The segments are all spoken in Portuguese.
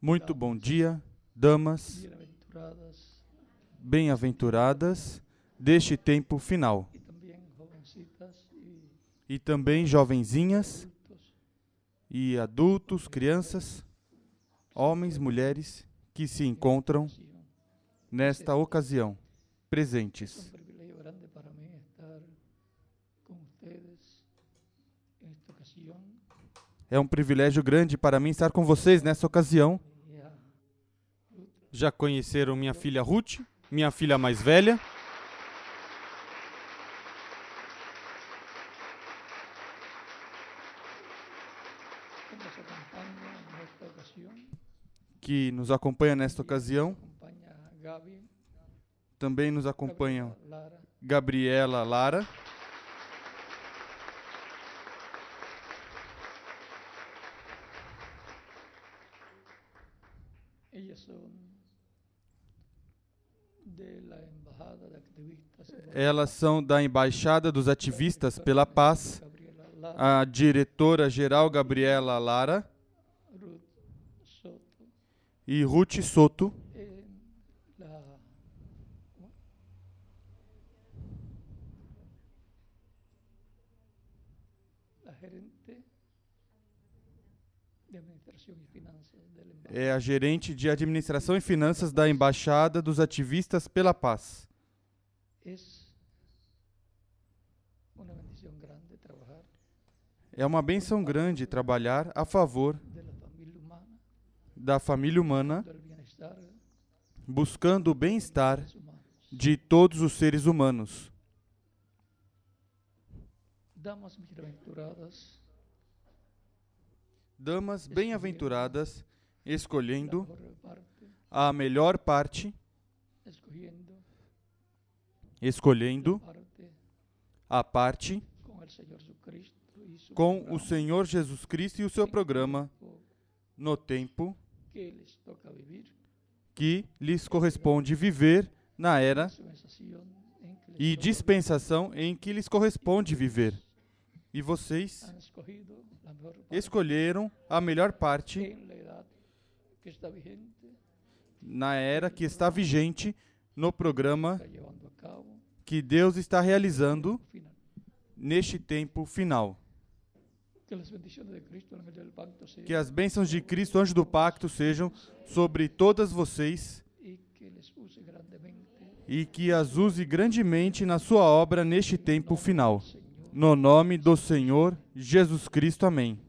Muito bom dia, damas. Bem-aventuradas deste tempo final. E também jovenzinhas e adultos, crianças, homens, mulheres que se encontram nesta ocasião presentes. privilegio grande para mí estar con ustedes en esta ocasión. É um privilégio grande para mim estar com vocês nessa ocasião. Já conheceram minha filha Ruth, minha filha mais velha, que nos acompanha nesta ocasião. Também nos acompanham Gabriela Lara, Gabriela Lara, ellas son de la Embajada de Activistas. Elas são da Embaixada dos Ativistas pela Paz, a diretora-geral Gabriela Lara e Ruth Soto, é a gerente de Administração e Finanças da Embaixada dos Ativistas pela Paz. É uma benção grande trabalhar a favor da família humana, buscando o bem-estar de todos os seres humanos. damas bem-aventuradas, escolhendo a melhor parte, escolhendo a parte com o Senhor Jesus Cristo e o seu programa no tempo que lhes corresponde viver na era e dispensação em que lhes corresponde viver. E vocês escolheram a melhor parte que está vigente, na era que está vigente no programa que Deus está realizando neste tempo final. Que as bênçãos de Cristo, anjo do pacto, sejam sobre todas vocês e que as use grandemente na sua obra neste tempo final. No nome do Senhor Jesus Cristo. Amém.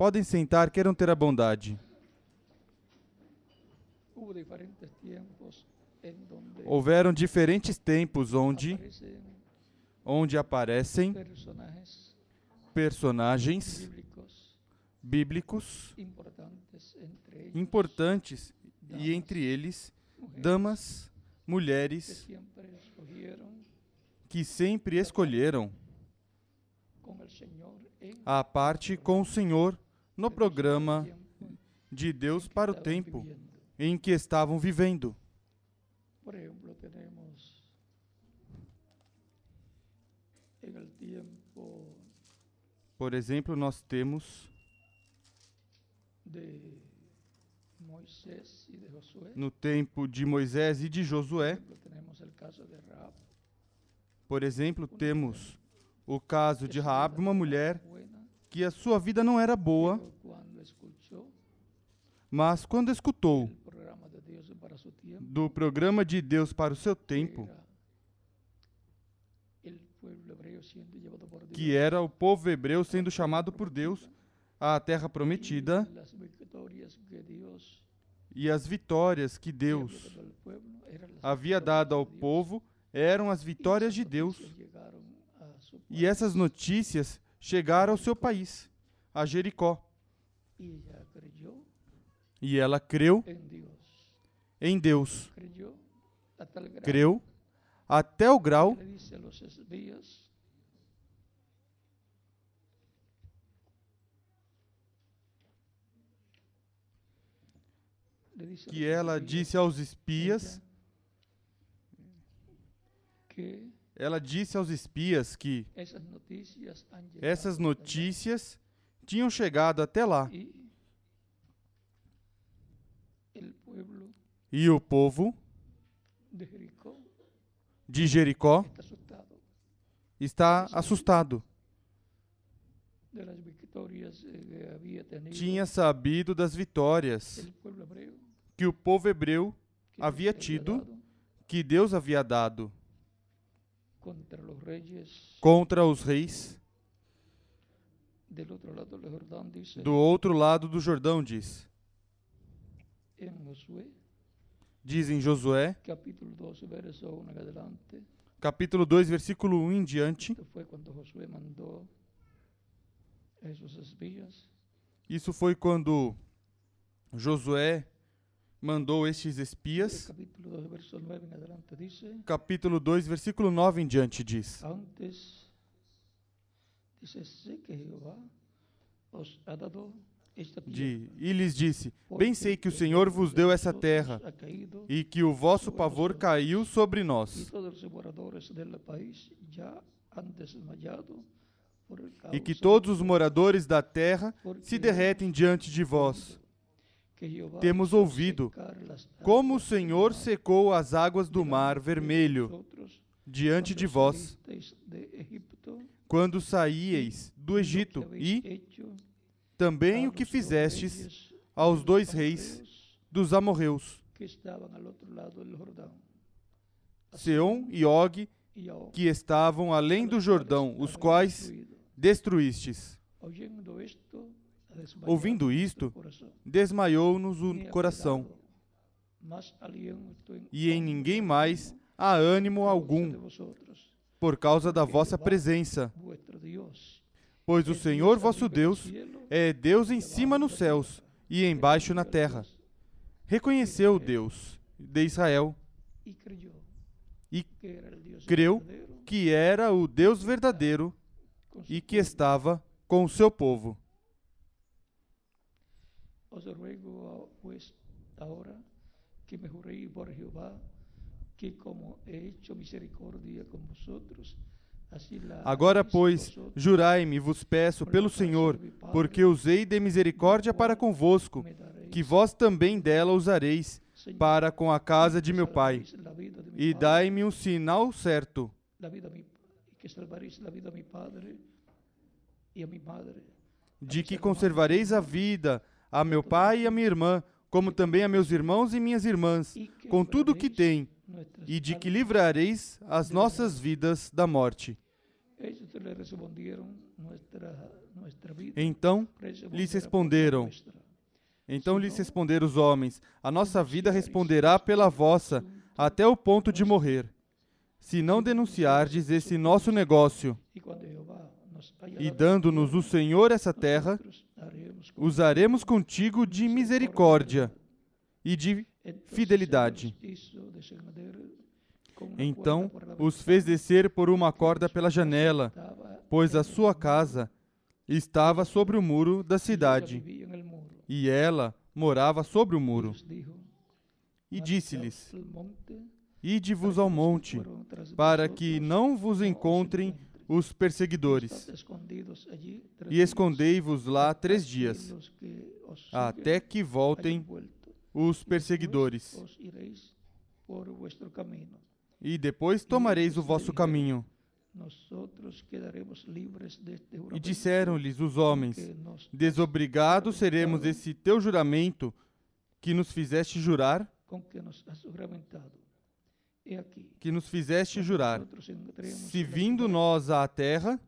Podem sentar, queiram ter a bondade. Houveram diferentes tempos onde, onde aparecem personagens bíblicos importantes, e entre eles damas, mulheres que sempre escolheram a parte com o Senhor no programa de Deus para o tempo em que estavam vivendo. Por el tiempo Por exemplo, nós temos no tempo de Moisés e de Josué, por exemplo, temos o caso de Raab, uma mulher que a sua vida não era boa, mas quando escutou do programa de Deus para o seu tempo, que era o povo hebreu sendo chamado por Deus à terra prometida e as vitórias que Deus havia dado ao povo eram as vitórias de Deus. E essas notícias chegaram ao seu país, a Jericó. E ela creu em Deus. Creu até o grau. Que ela disse aos espias, que ela disse aos espias que essas notícias tinham chegado até lá. e o povo de Jericó está assustado. eh, Tinha sabido das vitórias que o povo hebreu Havia tido que Deus havia dado contra los reyes contra os reis do outro lado do Jordão, diz. Diz em Josué, capítulo 12 verso 1 en adelante capítulo 2, versículo 1 em diante. fue cuando Josué mandó esos espías Isso foi quando Josué mandou estes espias. capítulo 12 verso 9 en adelante dice Capítulo 2, versículo 9 em diante diz: Antes, que Jehová os ha dado. De, e lhes disse: Bem sei que o Senhor vos de deu essa terra e que o vosso pavor caiu sobre nós e que todos os moradores da terra se derretem diante de vós. Temos ouvido Como o Senhor secou as águas do mar vermelho diante de vós, quando saíeis do Egito, e também o que fizestes aos dois reis dos amorreus, Seom e Og, que estavam além do Jordão, os quais destruístes. Ouvindo isto. Desmaiou-nos o coração, e em ninguém mais há ânimo algum por causa da vossa presença, pois o Senhor vosso Deus é Deus em cima nos céus e embaixo na terra. Reconheceu Deus de Israel e creu que era o Deus verdadeiro e que estava com o seu povo. Os ruego a- pues ahora que me juréis por Jehová que como he hecho misericordia con vosotros, Agora, pois, jurai-me, vos peço, pelo Senhor, porque usei de misericórdia para convosco, que vós também dela usareis para com a casa de meu pai. E dai-me um sinal certo, de que conservareis a vida a meu pai e a minha irmã, como também a meus irmãos e minhas irmãs, com tudo o que tem, e de que livrareis as nossas vidas da morte. Então, lhes responderam, então lhes responderam os homens: A nossa vida responderá pela vossa, até o ponto de morrer. Se não denunciardes esse nosso negócio, e dando-nos o Senhor essa terra, usaremos contigo de misericórdia e de fidelidade. Então os fez descer por uma corda pela janela, pois a sua casa estava sobre o muro da cidade, e ela morava sobre o muro. E "Marchaos disse-lhes: Ide-vos ao monte, para que não vos encontrem. Os perseguidores, e escondei-vos lá três dias, até que voltem os perseguidores, e depois tomareis o vosso caminho. E disseram-lhes os homens: Desobrigados seremos desse teu juramento que nos fizeste jurar, com que nos fizeste jurar. Se vindo nós à terra,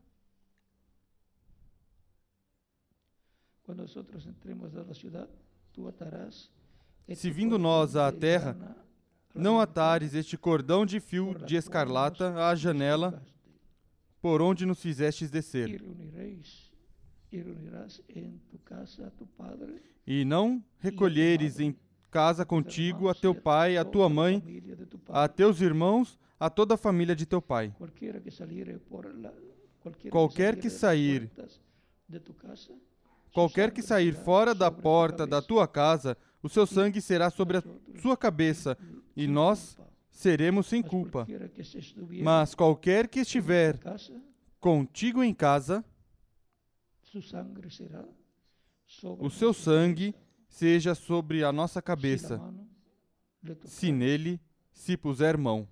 Se vindo nós à terra, não atares este cordão de fio de escarlata à janela, por onde nos fizestes descer. E não recolheres em casa contigo a teu pai, a tua mãe, a teus irmãos, a toda a família de teu pai. Qualquer que sair- Qualquer que sair fora da porta da tua casa, o seu sangue será sobre a sua cabeça, e nós seremos sem culpa. Mas qualquer que estiver contigo em casa, o seu sangue. Seja sobre a nossa cabeça, se nele se puser mão.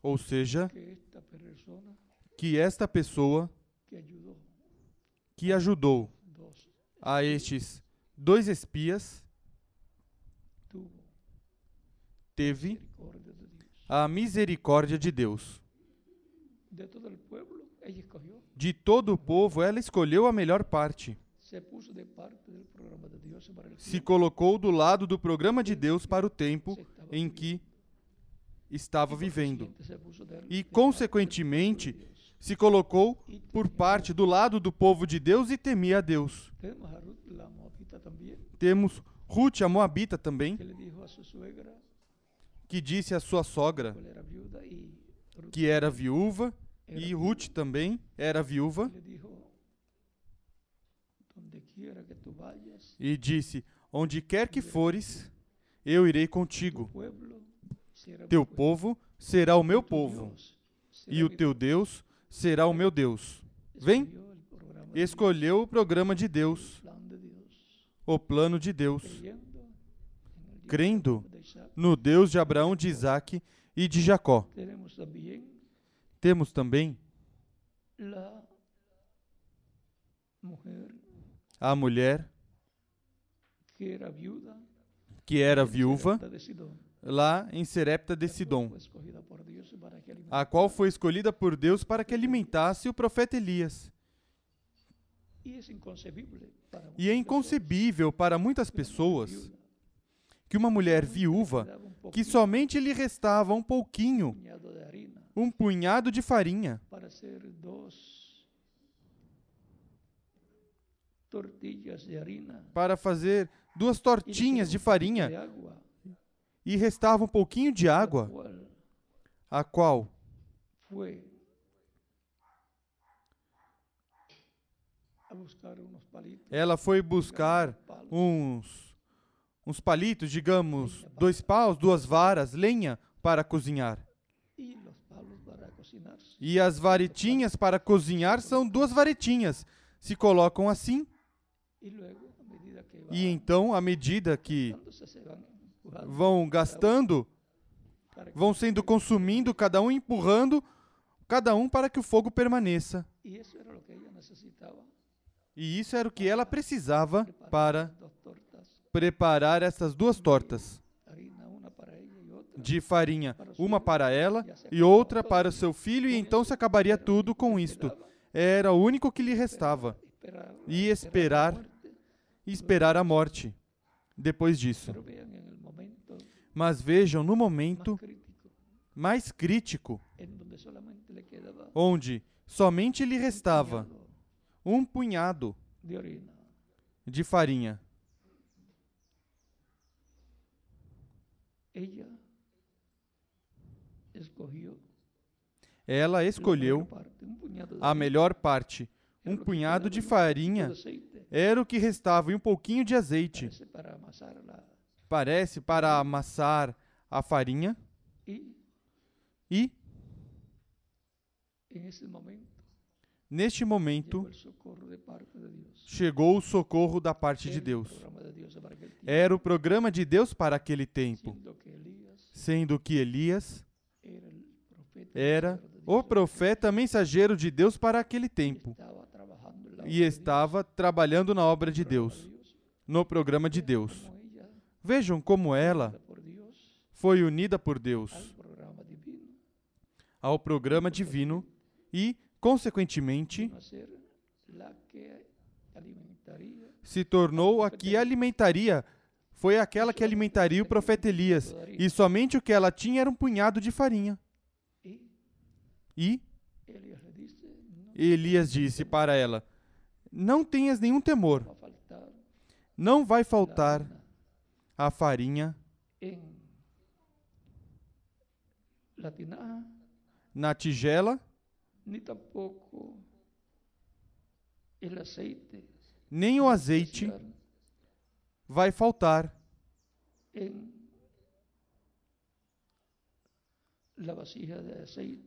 Ou seja, que esta pessoa que ajudou a estes dois espias teve a misericórdia de Deus. De todo o povo, ela escolheu a melhor parte. se colocou do lado do programa de Deus para o tempo em que estava vivendo. E, consequentemente, se colocou por parte do lado do povo de Deus e temia a Deus. Temos Ruth, a Moabita, também, que disse à sua sogra que era viúva, e Ruth também era viúva, e disse: Onde quer que fores, eu irei contigo. Teu povo será o meu povo, e o teu Deus será o meu Deus. Vem, Escolheu o programa de Deus, o plano de Deus, crendo no Deus de Abraão, de Isaac e de Jacó. Temos também a mulher que era viúva lá em Serepta de Sidom, a qual foi escolhida por Deus para que alimentasse o profeta Elias. E é inconcebível para muitas pessoas que uma mulher viúva, que somente lhe restava um pouquinho, um punhado de farinha, para fazer duas tortinhas de farinha. e restava um pouquinho de água, a qual? Ela foi buscar uns uns palitos, digamos, dois paus, duas varas, lenha para cozinhar. E as varetinhas para cozinhar são duas varetinhas. Se colocam assim e então, à medida que vão gastando, vão se sendo consumindo, cada um empurrando, cada um para que o fogo permaneça. E isso era o que ela precisava para preparar essas duas tortas de farinha, uma para ela e outra para o seu filho, e então se acabaria tudo com isto. Era o único que lhe restava. E esperar e esperar a morte depois disso. Mas vejam no momento mais crítico, onde somente lhe restava um punhado de farinha. Ella escogió Ela la escolheu a melhor parte. Um punhado de farinha era o que restava e um pouquinho de azeite. parece para amassar a farinha. E, en ese momento neste momento, chegou o socorro da parte de Deus. Era o programa de Deus para aquele tempo, sendo que Elias era o profeta mensageiro de Deus para aquele aquel tempo e estava trabalhando na obra de Deus, no programa de Deus. Vejam como ela foi unida por Deus. ao programa divino e, consequentemente, se tornou a que alimentaria, foi aquela que alimentaria o profeta Elias, e somente o que ela tinha era um punhado de farinha. E Elias disse para ela: Não tenhas nenhum temor, não vai faltar a farinha na tigela, ni tampoco el aceite. Nem o azeite vai faltar.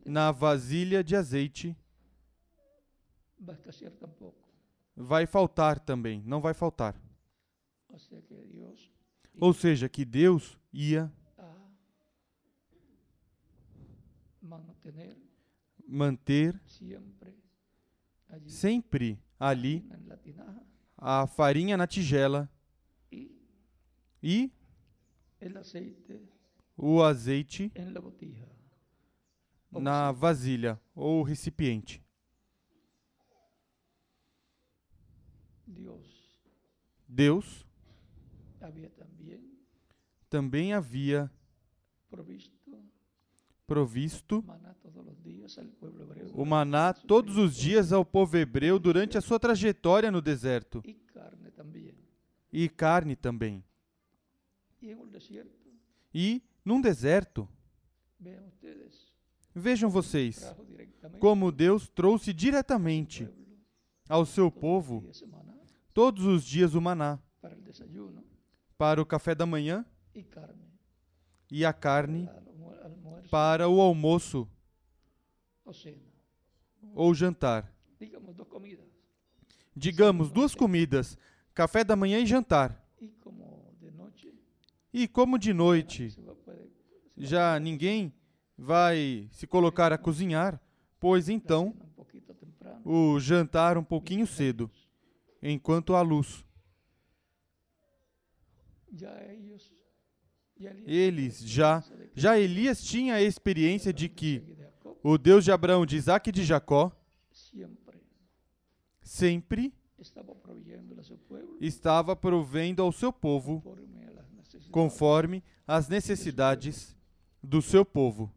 Na vasilha de azeite, vai faltar também, não vai faltar. Ou seja, que Deus ia a mantener manter sempre ali a farinha na tigela e o azeite na vasilha ou recipiente. Deus também havia provisto o maná todos os dias ao povo hebreu durante a sua trajetória no deserto, e carne também. E num deserto, vejam vocês. Como Deus trouxe diretamente ao seu povo todos os dias o maná. Para o café da manhã e a carne para o almoço. Ou jantar. Digamos duas comidas, café. da manhã e jantar. E como de noite? Já ninguém vai se colocar a cozinhar, pois la então o jantar um pouquinho cedo, enquanto há luz. Eles já, já Elias tinha a experiência de que O Deus de Abraão, de Isaac e de Jacó sempre estava provendo ao seu povo conforme as necessidades do seu povo.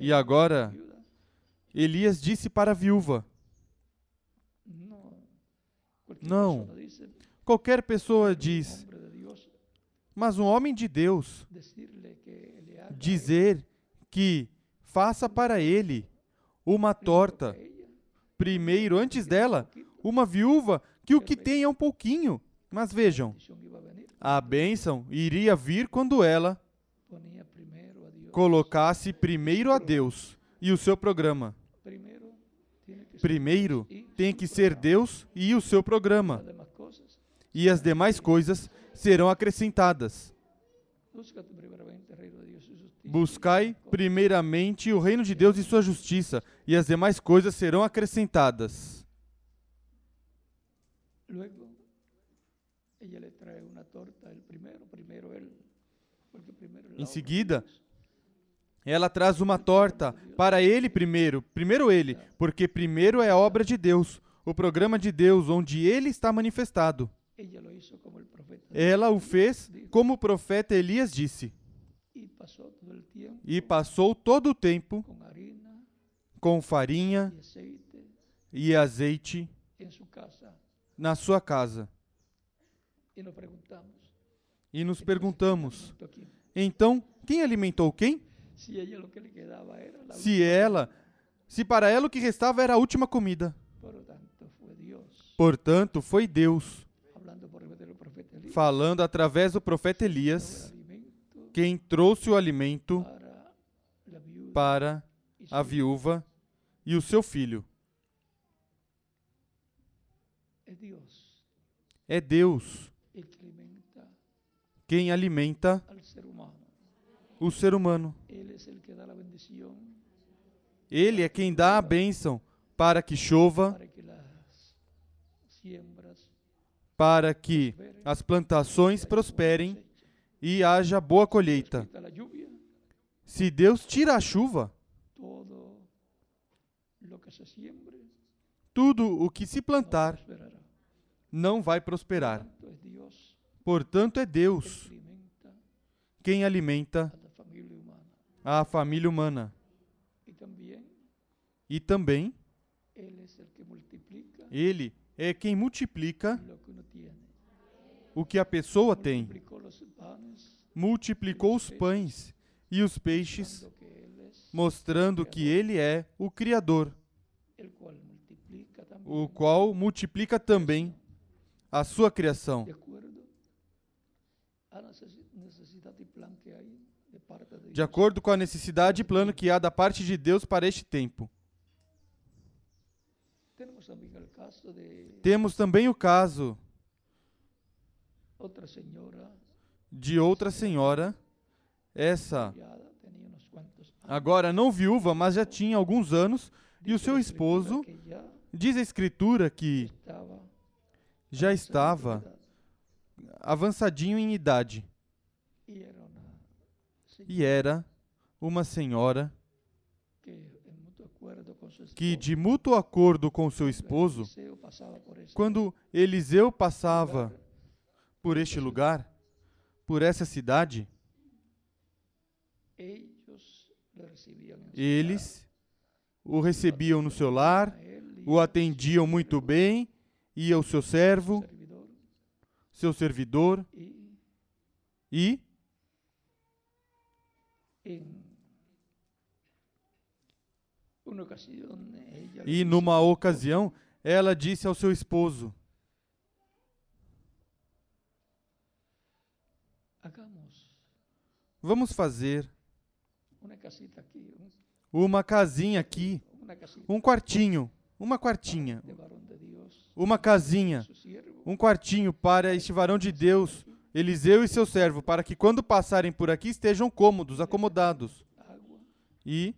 E agora viuda, Elias disse para a viúva: dice, qualquer pessoa diz, mas um homem de Deus dizer que faça para ele uma torta, ella, primeiro, antes dela, uma viúva, que o que tem é um pouquinho. Mas vejam, a bênção iria vir quando ela colocasse primeiro a Deus e o seu programa. Primeiro tem que ser. Deus e o seu programa, e as demais coisas serão acrescentadas. Buscai primeiramente o reino de Deus e sua justiça, e as demais coisas serão acrescentadas. Luego, Em seguida. Ela traz uma torta para ele primeiro, primeiro ele, porque primeiro é a obra de Deus, o programa de Deus onde ele está manifestado. Ela o fez como o profeta Elias disse, e passou todo o tempo com farinha e azeite na sua casa. E nos ¿entonces, perguntamos: então, quem alimentou quem? Se ela, se para ela o que restava era a última comida. Portanto, foi Deus, falando através do profeta el Elias, quem trouxe o alimento para a viúva e o seu filho. É Deus alimenta quem alimenta o ser humano. Ele é quem dá a bênção para que chova, para que as plantações prosperem. E haja boa colheita. Se Deus tira a chuva, tudo o que se plantar não vai prosperar. Portanto, é Deus quem alimenta a família humana. E também, Ele é quem multiplica o que a pessoa tem. Multiplicou os pães e os peixes, mostrando que ele é o Criador, o qual multiplica também a sua criação, de acordo com a necessidade e plano que há da parte de Deus para este tempo. Temos também o caso de outra senhora, essa agora não viúva, mas já tinha alguns anos, e o seu esposo, diz a Escritura que já estava avançadinho em idade. E era uma senhora que de mútuo acordo com seu esposo, quando Eliseu passava por este lugar, por essa cidade, eles o recebiam no seu lar, o atendiam muito bem, e ao seu servo, seu servidor, e E numa ocasião, ela disse ao seu esposo: Vamos fazer uma casinha aqui, um quartinho, uma quartinha, uma casinha, um quartinho para este varão de Deus, Eliseu e seu servo, para que quando passarem por aqui estejam cômodos, acomodados. E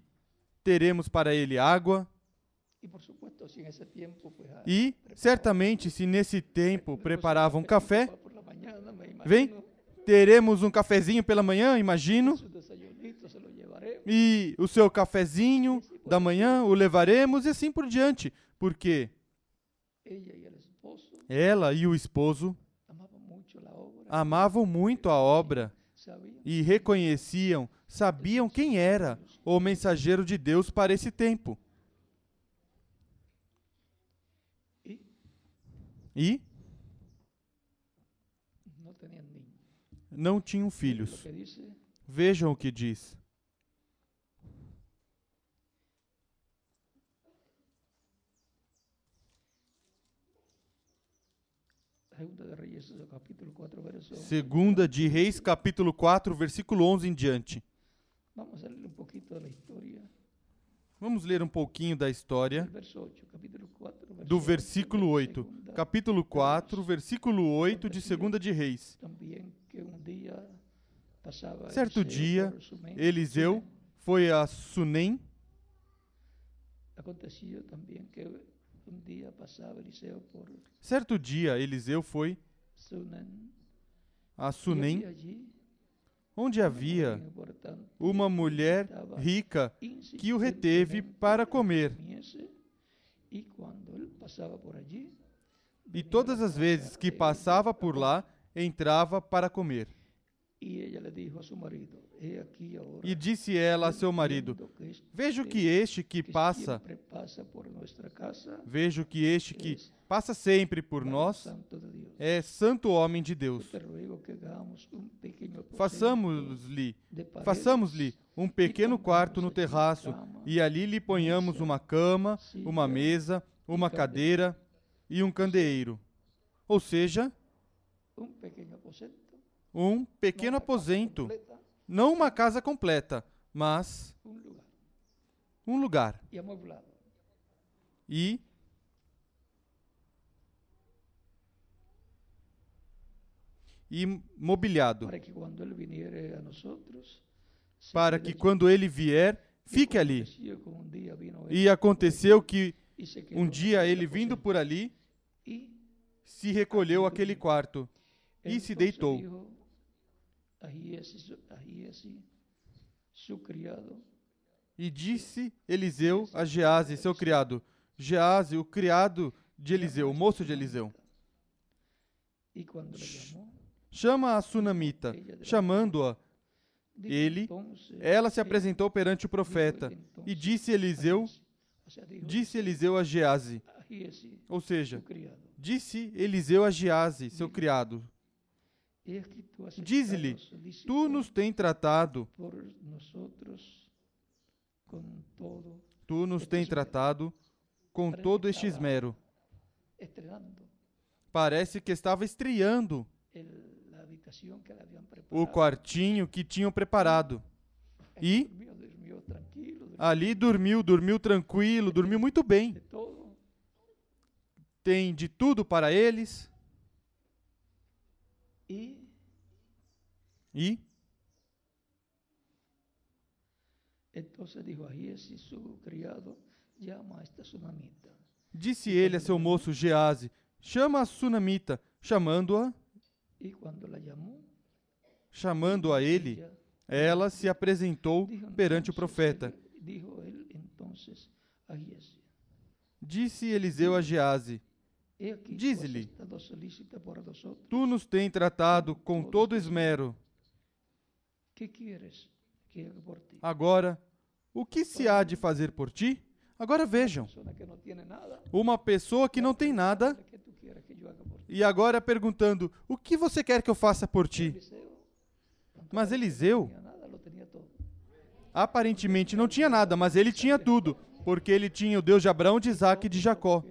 teremos para ele água, e certamente, se nesse tempo preparavam café, Vem. Teremos um cafezinho pela manhã, imagino, e o seu cafezinho da manhã o levaremos e assim por diante, porque ela e o esposo amavam muito a obra e reconheciam, sabiam quem era o mensageiro de Deus para esse tempo. E não tinham filhos. Vejam o que diz. Segunda de Reyes capítulo 4 verso Segunda de Reis, capítulo 4, versículo 11 em diante. vamos ler um pouquinho da história el verso 8 capítulo 4 verso do 8 versículo de 8. Segunda Capítulo 4, versículo 8 de Segunda de Reis. Certo dia, Eliseu foi a Sunem. aconteció también que un día pasaba Eliseo por Certo dia, Eliseu foi a Sunem, onde havia uma mulher rica que o reteve para comer. E todas as vezes que passava por lá, entrava para comer. E disse ela a seu marido: Vejo que este que passa, vejo que este que passa sempre por nós é santo homem de Deus. Façamos-lhe, façamos-lhe um pequeno quarto no terraço e ali lhe ponhamos uma cama, uma mesa, uma cadeira e um candeeiro. Ou seja, un pequeño aposento, um no pequeno aposento, não uma casa completa, mas un lugar. um lugar. amueblado. E e mobiliado, para que cuando él viniere a se para que quando ele vier, fique ali. E aconteceu que um dia ele vindo por ali, se recolheu àquele quarto e se deitou. E disse Eliseu a Gease, seu criado: Gease, o criado de Eliseu, o moço de Eliseu, chama a sunamita. Chamando-a, ele, ela se apresentou perante o profeta. E disse Eliseu, disse Eliseu a Gease, ou seja, disse Eliseu a Gease, seu criado: he que tú has Dize-lhe, estado solícito Tu nos tem tratado, tu nos tem tratado com todo este esmero. Parece que estava estreando o quartinho que tinham preparado. E ali dormiu, dormiu tranquilo, dormiu muito bem. Tem de tudo para eles. E entonces dijo a Giesi, su criado, llama a esta tsunamita. disse ele a seu moço Gease: Chama a sunamita. Chamando-a, Y cuando la llamó, chamando a ele, ela se apresentou dijo perante o profeta. él- dijo él entonces a Giesi, Disse Eliseu a Gease: he aquí tú has Dize-lhe, estado solícita por nosotros. Tu nos tem tratado com todo esmero. Agora, o que se há de fazer por ti? Agora vejam, uma pessoa que não tem nada e agora perguntando: O que você quer que eu faça por ti? Mas Eliseu aparentemente não tinha nada, mas ele tinha tudo, porque ele tinha o Deus de Abraão, de Isaac e de Jacó.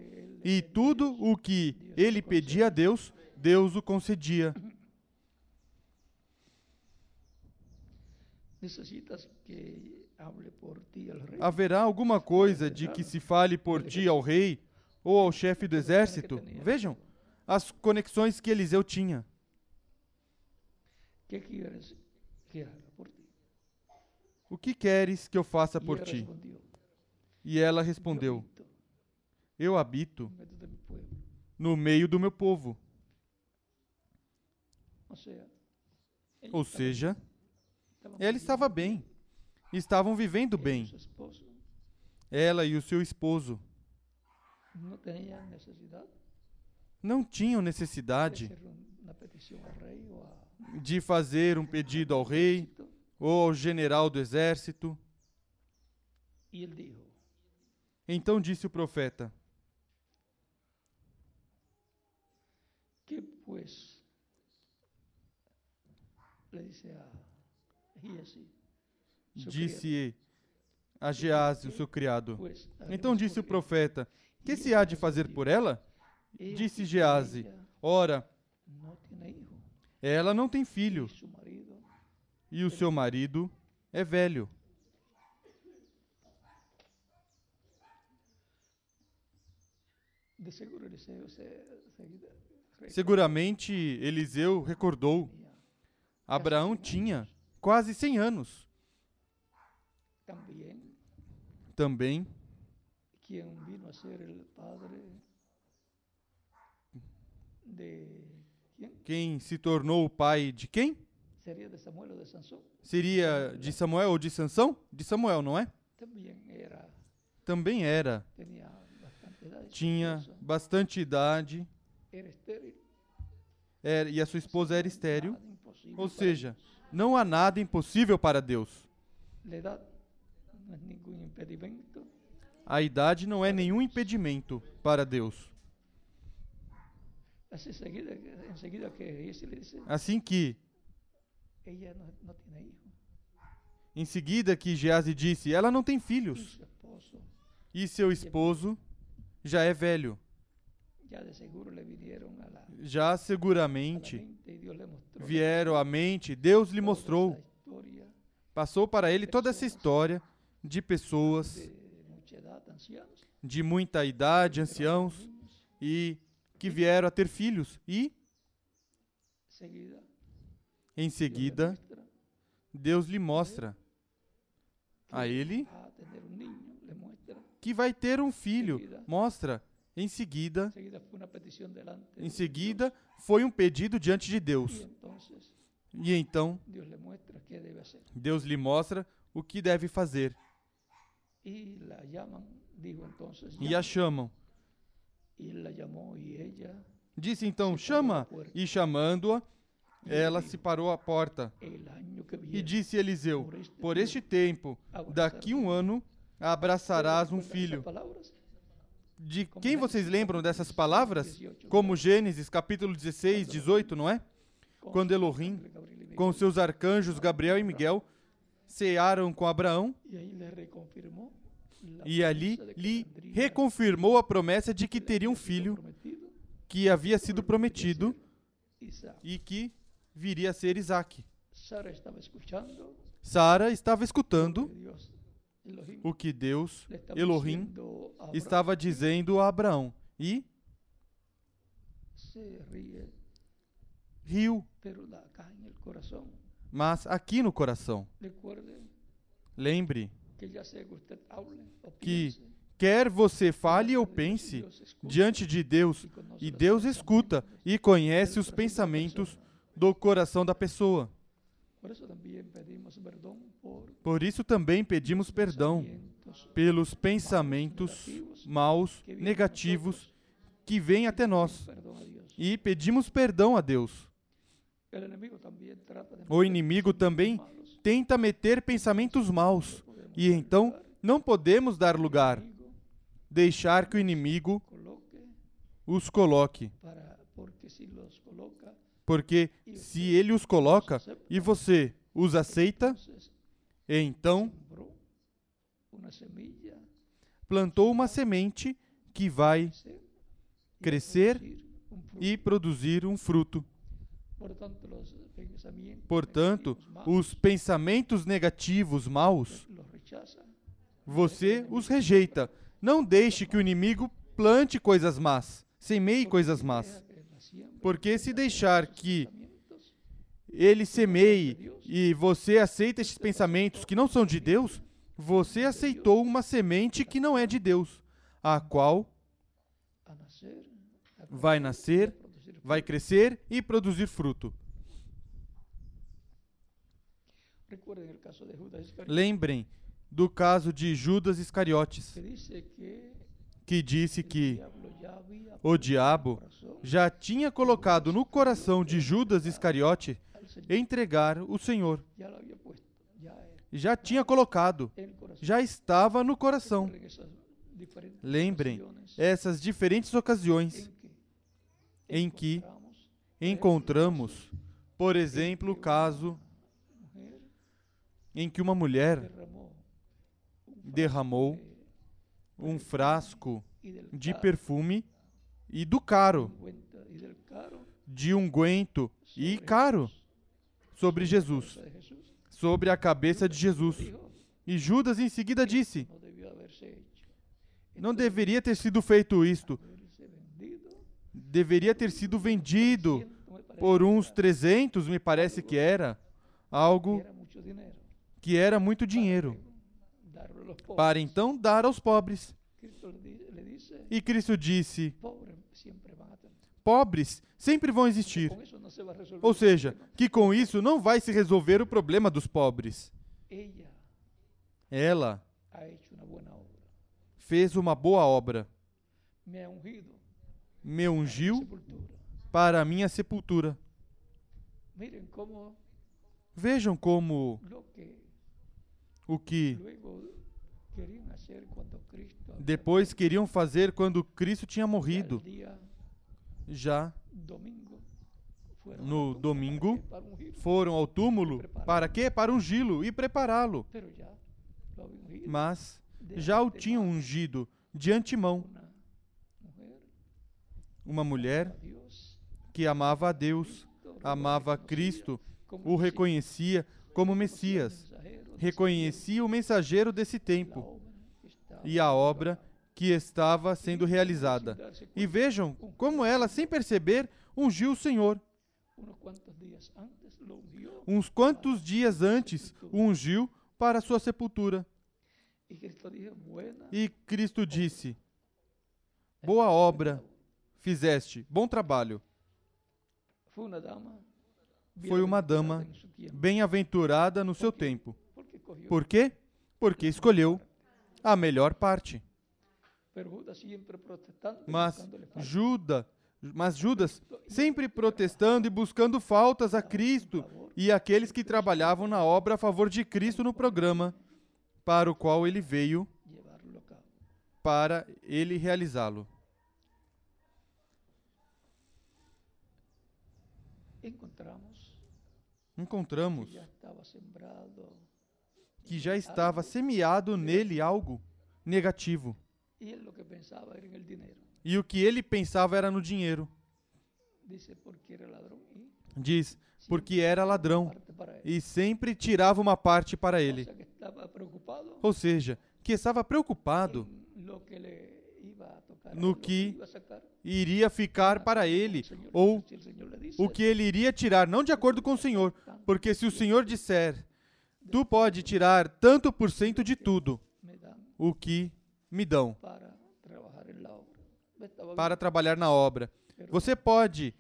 E tudo o que ele pedia a Deus, Deus o concedia. Haverá alguma coisa de que se fale por ti ao rei ou ao chefe do exército? Vejam as conexões que Eliseu tinha. O que queres que eu faça por ti? E ela "Yo respondeu: Eu habito no meio do meu povo. Ou seja, ela estava bem, estavam vivendo bem, ela e o seu esposo. Não tinham de necessidade de fazer um pedido ao rei ou ao general do exército. Então disse o profeta: que pues le dice a Disse a Gease, o seu criado. Então disse o profeta: Que se há de fazer por ela? "He Disse Gease: Ora, ela não tem filho. E o seu marido é velho. de seguro se, seguida Seguramente Eliseu recordou: Abraão tinha quase 100 anos. Também quem se tornou o pai de quem? sería de Samuel o de Sansón Seria de Samuel ou de Sansão? De Samuel, não é? también era Também era. Tinha bastante idade era estéril e a sua esposa era estéril. Ou seja, não há nada impossível para Deus. A idade não é nenhum impedimento para Deus. Assim que, em seguida que Gease disse, ela não tem filhos e seu esposo já é velho. Já seguramente vieram à mente, Deus lhe mostrou, passou para ele toda essa história de pessoas de muita idade, anciãos, e que vieram a ter filhos. E, seguida em seguida, Deus lhe mostra a ele que vai ter um filho. Mostra. Em seguida, em seguida, foi um pedido diante de Deus. E então. Deus lhe mostra o que deve fazer. E a chamam. Disse então: Chama. E chamando-a, ela se parou à porta. E disse Eliseu: Por este tempo, daqui um ano, abraçarás um ¿Recuerdan esas filho. De quem vocês lembram dessas palavras? Como Gênesis capítulo 16, 18, não é? quando Elohim, com seus arcanjos Gabriel e Miguel, cearam com Abraão e ali lhe reconfirmou a promessa de que teria um filho que havia sido prometido e que viria a ser Isaac. Sara estava escutando o que Deus, Elohim, estava dizendo a Abraão. E riu, mas aqui no coração. Lembre, que quer você fale ou pense, diante de Deus, e Deus escuta e conhece os pensamentos do coração da pessoa. Por pedimos isso também pedimos perdão pelos pensamentos maus, negativos que vêm até nós. e pedimos perdão a Deus. O inimigo também tenta meter pensamentos maus. e então não podemos dar lugar, deixar que o inimigo os coloque, porque se ele os coloca e você os aceita, então plantou uma semente que vai fruto. e produzir um fruto. Portanto, os pensamentos negativos maus, você os rejeita. Não deixe que o inimigo plante coisas más, semeie coisas más. deja que la siembra Porque se deixar que ele semeie e você aceita esses pensamentos que não são de Deus, você aceitou uma semente que não é de Deus, a qual vai nascer, vai crescer e produzir fruto. Lembrem do caso de Judas Iscariotes, que disse que o diabo já tinha colocado no coração de Judas Iscariote entregar o Senhor. Já tinha colocado, já estava no coração. Lembrem essas diferentes ocasiões em que encontramos por exemplo, o caso em que uma mulher derramou um frasco de- perfume e do caro, de unguento e caro. Sobre Jesus, sobre a cabeça de Jesus. E Judas em seguida disse. Não deveria ter sido feito isto, deveria ter sido vendido 300, me parece por uns era, 300, me parece que era, algo que era muito dinheiro, para então dar aos pobres. E Cristo disse: pobres sempre vão existir. Ou seja, que com isso não vai se resolver o problema dos pobres. Ela fez uma boa obra, Me ungiu para a minha sepultura. Vejam como o que depois queriam fazer quando Cristo tinha morrido. Já No a domingo, foram ao túmulo para quê? Para ungí-lo e prepará-lo. Mas já o tinham ungido de antemão. Uma mulher a que amava a Deus, amava reconocía Cristo, o reconhecia como Messias, reconhecia o mensageiro desse tempo la obra que estaba e a obra que estava sendo realizada. E vejam como ela, sem perceber, ungiu o Senhor. Uns quantos dias antes o ungiu para sua sepultura. E Cristo disse: Boa obra fizeste, bom trabalho. Foi uma dama Bem-aventurada no seu tempo. Por quê? Porque escolheu a melhor parte. Mas. Judas, mas Judas sempre protestando e buscando faltas a Cristo e aqueles que trabalhavam na obra a favor de Cristo no programa para o qual ele veio para ele realizá-lo. encontramos encontramos que já estava semeado nele algo negativo. E o que ele pensava era no dinheiro. Diz, porque era ladrão e sempre tirava uma parte para ele. Ou seja, que estava preocupado No que iria ficar para ele, ou o que ele iria tirar, não de acordo com o Senhor. Porque se o Senhor disser, tu pode tirar tanto por cento de tudo o que me dão para trabalhar na obra. Você pode,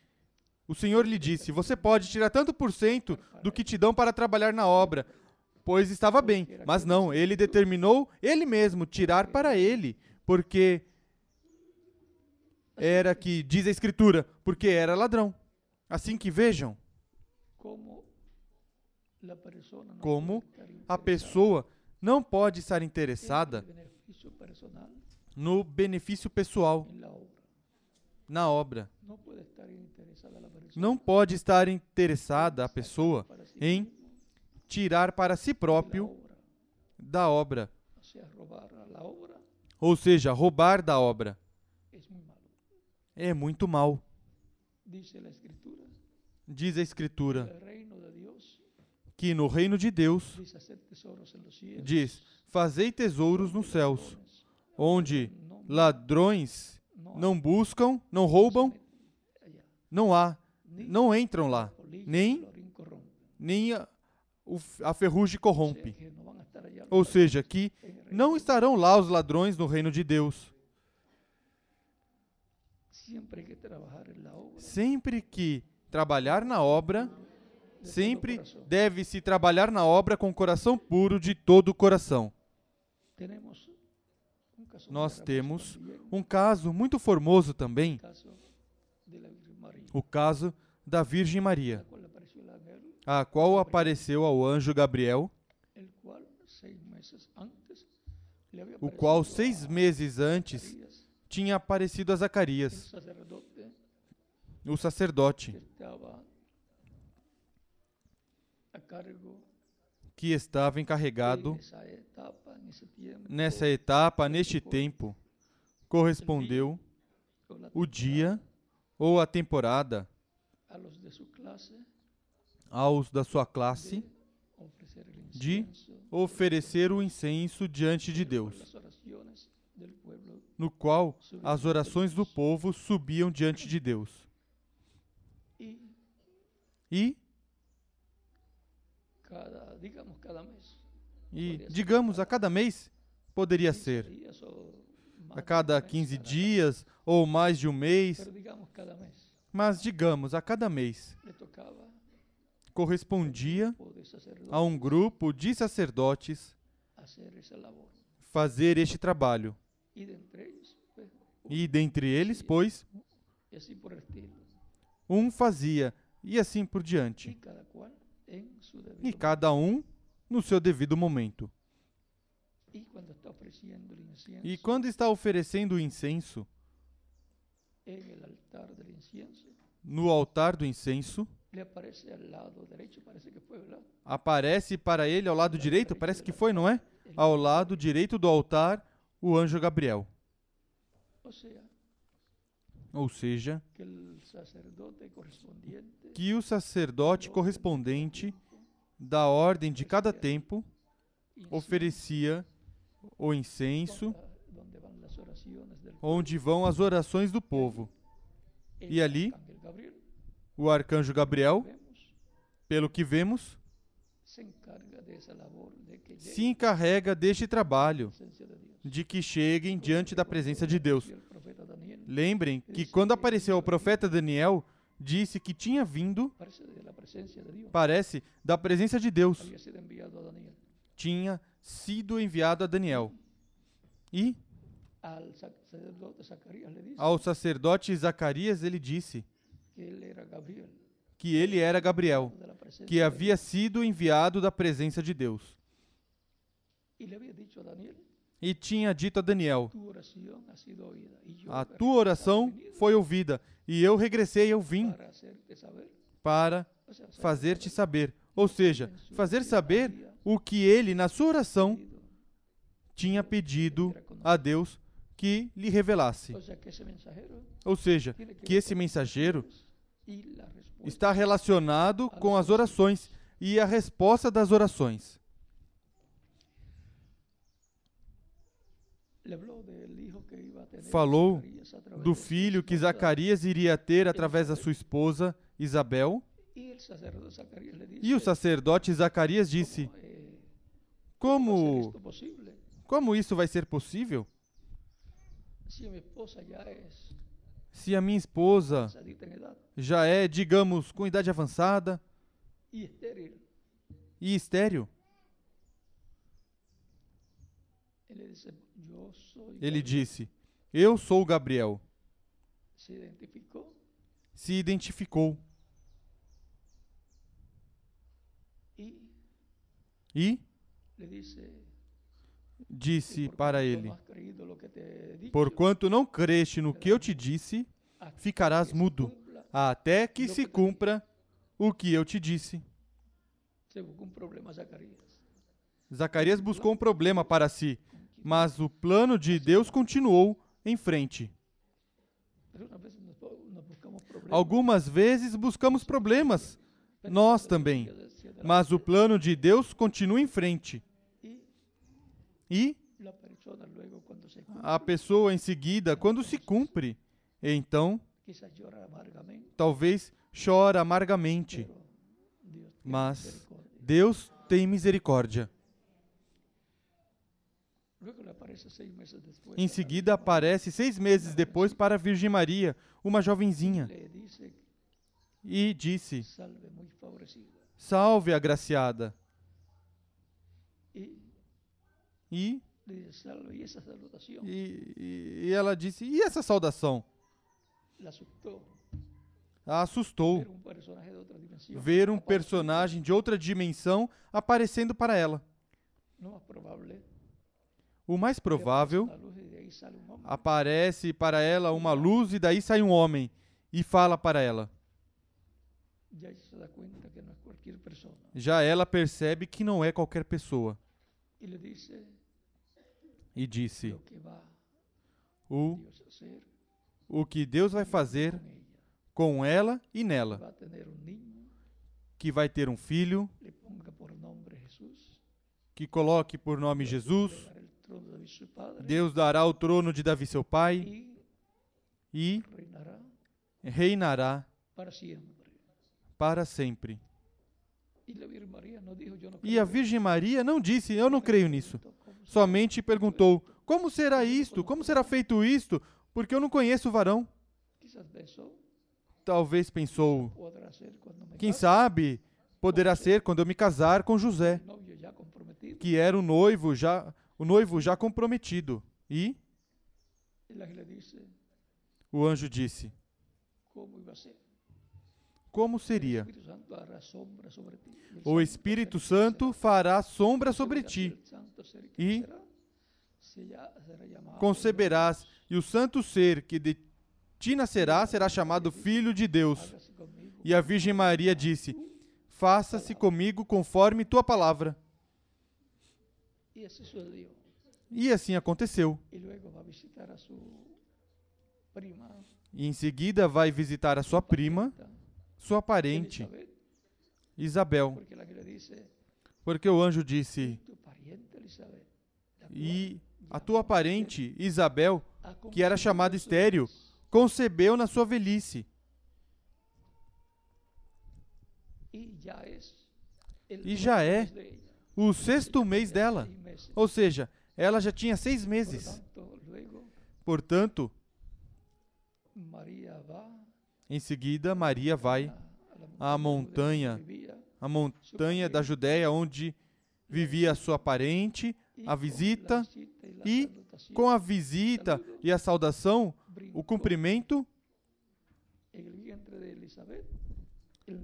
o Senhor lhe disse, você pode tirar tanto por cento do que te dão para trabalhar na obra, pois estava bem. Mas não, ele determinou ele mesmo tirar para ele, porque era que diz a escritura, porque era ladrão. Assim que vejam como como a pessoa não pode estar interessada no benefício pessoal, na obra. Não pode estar interessada a pessoa em tirar para si próprio da obra, ou seja, roubar da obra. É muito mal, diz a escritura, el reino de Dios que no reino de Deus diz: Fazei tesouros nos céus, onde ladrões não buscam, não roubam, não há, não entram lá, nem nem a, a ferrugem corrompe. Ou seja, que não estarão lá os ladrões no reino de Deus. Sempre que trabalhar na obra, sempre deve-se trabalhar na obra com o coração puro de todo o coração. Nós temos um caso muito formoso também, o caso da Virgem Maria, a qual apareceu ao anjo Gabriel, o qual seis meses antes tinha aparecido a Zacarias, o sacerdote, que estava encarregado nessa etapa, neste tempo, correspondeu o dia ou a temporada aos da sua classe de oferecer o incenso diante de Deus, no qual as orações do povo subiam diante de Deus. E, cada, digamos, cada mes. e digamos, a cada mês poderia 15 ser, a cada un mes, 15 cada- dias ou mais de um mês, mas digamos, a cada mês correspondia a um grupo de sacerdotes fazer este trabalho. E dentre eles, pois, um fazia, e assim por diante. E cada um no seu devido momento. E quando está oferecendo o incenso no altar do incenso, aparece para ele ao lado direito, parece que foi, não é? Ao lado direito do altar, o anjo Gabriel. O sea, Ou seja, que o sacerdote correspondente da ordem de cada tempo oferecia o incenso onde vão as orações do povo. arcángel Gabriel, O arcanjo Gabriel, pelo que vemos, se encarrega deste trabalho de que cheguem diante da presença de Deus. Y el profeta Daniel Lembrem que quando apareceu o profeta Daniel, disse que tinha vindo, parece da presença de Deus. Tinha sido enviado a Daniel. E ao sacerdote Zacarias ele disse que ele era Gabriel, que havia sido enviado da presença de Deus. E tinha dito a Daniel: A tua oração foi ouvida, e eu regressei, eu vim para fazer-te saber, ou seja, fazer saber o que ele, na sua oração, tinha pedido a Deus que lhe revelasse. Ou seja, que esse mensageiro está relacionado com as orações e a resposta das orações. Falou Do filho que. Zacarias iria ter através da sua esposa Isabel. E o sacerdote Zacarias disse: "¿Cómo, eh, ¿cómo va a ser Como, como isso vai ser possível? Se a minha esposa já é, digamos, com idade avançada e estéril. Él le dice, yo soy Ele Gabriel". disse: Eu sou Gabriel. Se identificó Se identificou e disse "¿Y por qué para ele? Porquanto não creste no que eu te disse, ficarás mudo, cumpla". até que se cumpra o que eu te disse. Zacarias buscou um problema para si, mas o plano de Deus continuou em frente. Algumas vezes buscamos problemas, nós também, mas o plano de Deus continua em frente. E a pessoa em seguida, quando se cumpre, então talvez chora amargamente, mas. Deus tem misericórdia. Luego le aparece seis meses después. Em seguida aparece seis meses depois para a Virgem Maria, uma jovenzinha, e disse: salve agraciada. E, e, e- ela disse: E essa saudação? A assustou. Ver um personagem de outra dimensão aparecendo para ela. O mais provável, aparece para ela uma luz e daí sai um homem e fala para ela. Já ela percebe que não é qualquer pessoa. E disse: O, o que Deus vai fazer com ela e nela, que vai ter um filho, que coloque por nome Jesus, Deus dará o trono de Davi seu pai e reinará para sempre. E a. Virgem Maria não disse: Eu não creio nisso. ¿Cómo se- Somente perguntou: Como será isto? Como será feito isto? Porque eu não conheço o varão. Talvez pensou: Quem sabe poderá ser quando eu me casar com José, que era o noivo já, o noivo já comprometido. E o anjo disse. Como seria? O Espírito Santo fará sombra sobre ti, llamado conceberás, e o santo ser que de ti nascerá será chamado Filho de Deus. E a Virgem Maria disse: Faça-se comigo conforme tua palavra. E assim aconteceu. E em seguida vai visitar a sua prima, sua parente, Isabel, porque o anjo disse: E a tua parente Isabel, que era chamada vejez, concebeu na sua velhice. ya cuarto é. O sexto mês dela. Ou seja, ela já tinha seis meses. Portanto, em seguida, Maria vai a, à montanha, à montanha da Judéia, onde vivia a sua parente, a visita, e com a visita e a saudação, o cumprimento,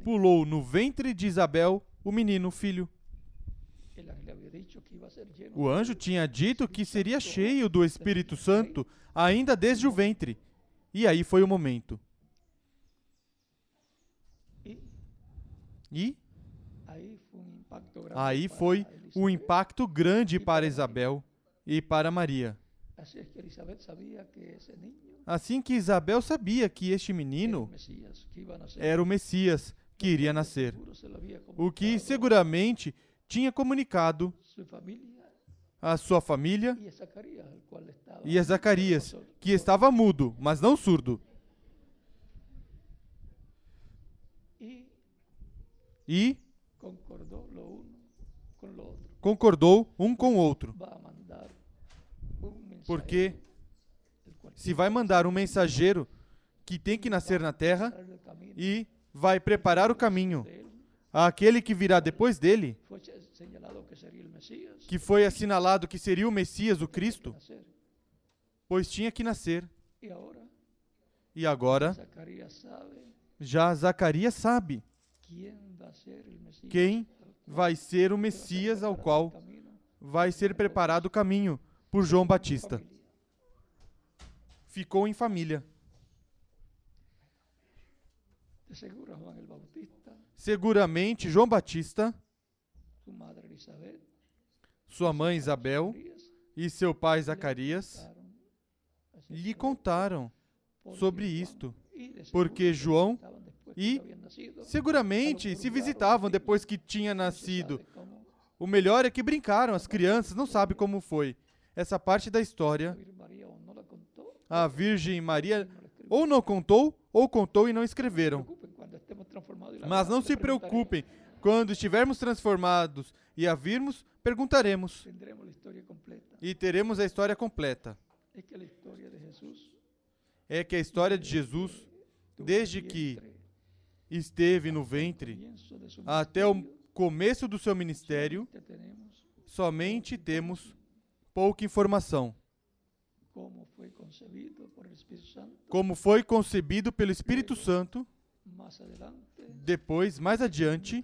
pulou no ventre de Isabel o menino, filho. El ángel le había dicho que iba a ser lleno O anjo tinha dito que seria cheio do Espírito Santo ainda desde o ventre. E aí foi o momento. E Aí foi um impacto grande para Isabel e para Maria. Assim que Isabel sabia que este menino era o Messias que iria nascer, o que seguramente tinha comunicado à sua família a e a Zacarias, que estava mudo, mas não surdo, e concordou um com o outro, a porque se vai mandar um mensageiro que tem que nascer na terra e vai preparar o caminho àquele que virá depois dele, que foi assinalado que seria o Messias, o Cristo, pois tinha que nascer. E agora já Zacarias sabe quem vai ser o Messias ao qual vai ser preparado o caminho por João Batista. Ficou em família. De seguro Juan el Bautista, Seguramente João Batista, sua mãe Isabel e seu pai Zacarias lhe contaram sobre isto, porque que João e seguramente se visitavam depois que tinha nascido. O melhor é que brincaram, as crianças não sabem como foi. Essa parte da história, a Virgem Maria ou não contou, ou contou e não escreveram. Mas não se preocupem, quando estivermos transformados e a virmos, perguntaremos. E teremos a história completa. É que a história de Jesus, desde que esteve no ventre até o começo do seu ministério, somente temos pouca informação. Como foi concebido pelo Espírito Santo, depois, mais adiante,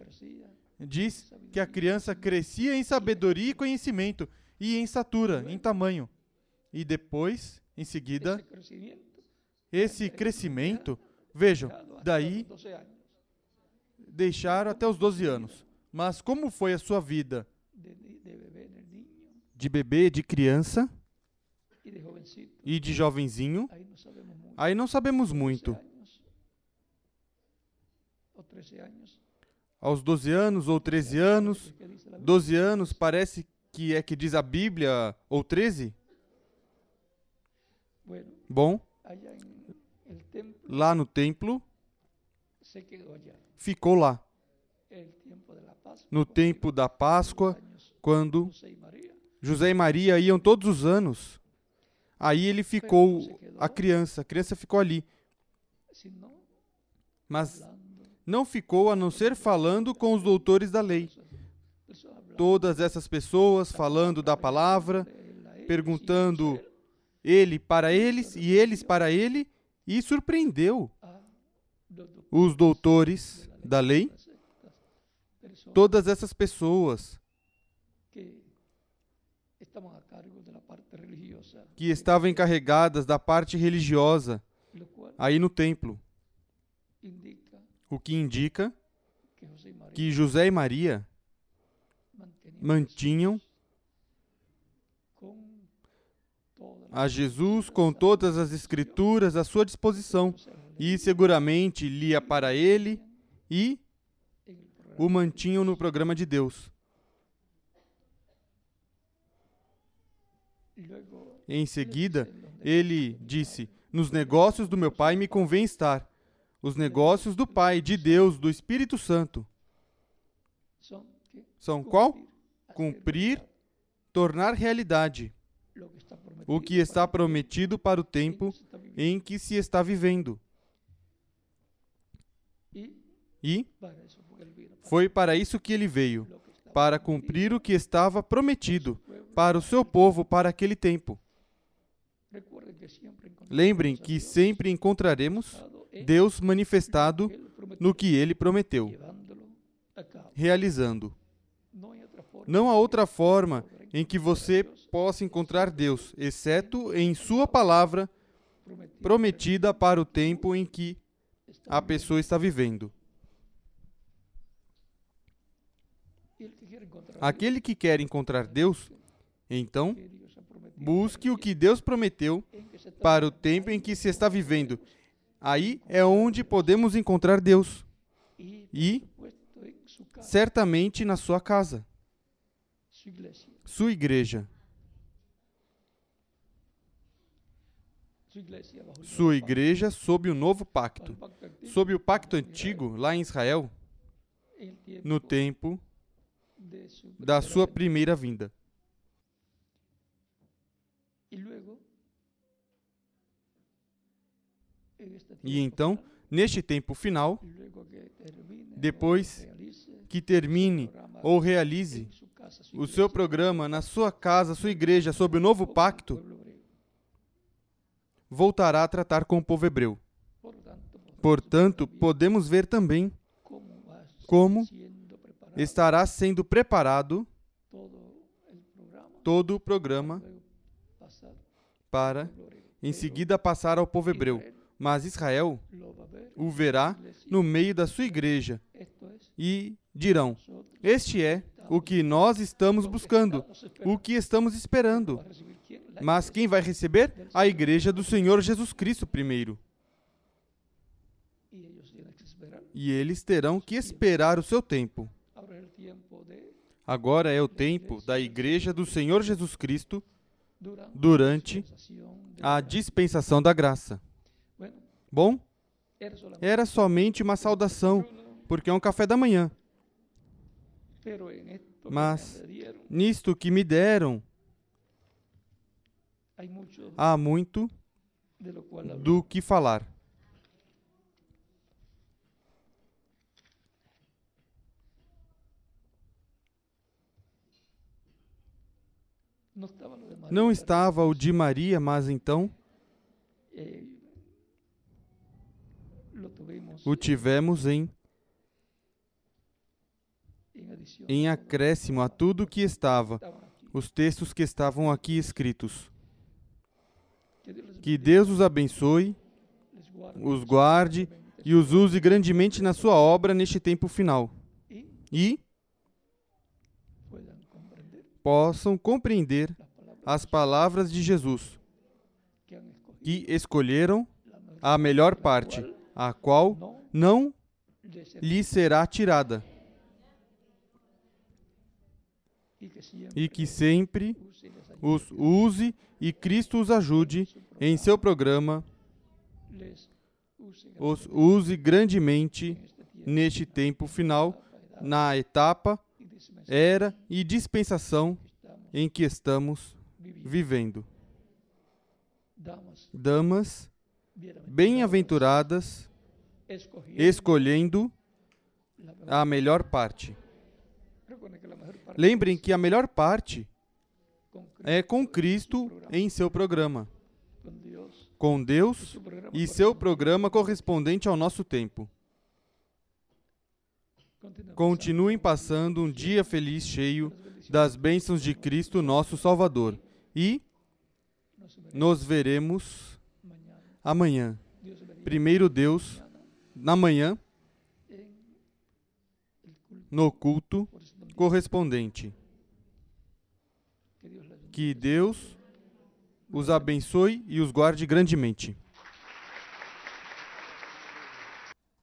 diz que a criança crescia em sabedoria e conhecimento, e em estatura, em tamanho. E depois, em seguida, esse crescimento, vejam, daí los 12 años deixaram até os 12 anos. Mas como foi a sua vida de, bebê, de criança e de jovenzinho? Aí não sabemos 12 muito. años o 13 años. Aos 12 anos ou 13 anos, ¿Qué dice la Biblia? 12 anos parece que é que diz a Bíblia, ou 13? Bueno, Bom, lá no templo, ficou lá. No tempo da Páscoa, quando José e Maria iam todos os anos. Aí ele ficou, a criança, a criança ficou ali. Mas não ficou a não ser falando com os doutores da lei. Todas essas pessoas falando da palavra, perguntando ele para eles e eles para ele, e surpreendeu os doutores da lei, todas essas pessoas que estavam encarregadas da parte religiosa aí no templo, o que indica que José e Maria mantinham a Jesus com todas as escrituras à sua disposição las e seguramente lia para ele e o mantinham no programa de Deus. Em seguida, ele disse: Nos negócios do meu pai me convém estar. Os negócios do Pai, de Deus, do Espírito Santo. São qual? Cumprir, tornar realidade o que está prometido para o tempo em que se está vivendo. E foi para isso que ele veio para cumprir o que estava prometido para o seu povo para aquele tempo. Lembrem que sempre encontraremos Deus manifestado no que ele prometeu, realizando. Não há outra forma em que você possa encontrar Deus, exceto em Sua palavra prometida para o tempo em que a pessoa está vivendo. Aquele que quer encontrar Deus, então busque o que Deus prometeu para o tempo em que se está vivendo. Aí é onde podemos encontrar Deus. E, certamente, na sua casa, sua igreja. Sua igreja sob o novo pacto, Sob o pacto antigo, lá em Israel, no tempo da sua primeira vinda. Y luego, en este E então, neste tempo final, depois que termine ou realize o seu programa na sua casa, sua igreja, sob o novo pacto, voltará a tratar com o povo hebreu. Portanto, podemos ver também como estará sendo preparado todo o programa para, em seguida, passar ao povo hebreu. Mas Israel o verá no meio da sua igreja e dirão: Este é o que nós estamos buscando, o que estamos esperando. Mas quem vai receber? A igreja do Senhor Jesus Cristo primeiro. E eles terão que esperar o seu tempo. Agora é o tempo da igreja do Senhor Jesus Cristo durante, a dispensação da graça. Bom, era somente uma saudação, porque é um café da manhã. Mas- Nisto que me deram, há muito do que falar. Não estava o de Maria, mas então o tivemos em, em acréscimo a tudo que estava, os textos que estavam aqui escritos. Que Deus os abençoe os guarde e os use grandemente na sua obra neste tempo final. E? Possam compreender as palavras de Jesus, que escolheram a melhor parte, a qual não lhe será tirada, e que sempre os use e Cristo os ajude em seu programa, os use grandemente neste tempo final, na etapa, era e dispensação em que estamos vivendo. Damas bem-aventuradas, escolhendo a melhor parte. Lembrem que a melhor parte é com Cristo em seu programa, com Deus e seu programa correspondente ao nosso tempo. Continuem passando um dia feliz cheio das bênçãos de Cristo, nosso Salvador. E Nos veremos amanhã. Primeiro Deus, na manhã, no culto correspondente. Que Deus os abençoe e os guarde grandemente.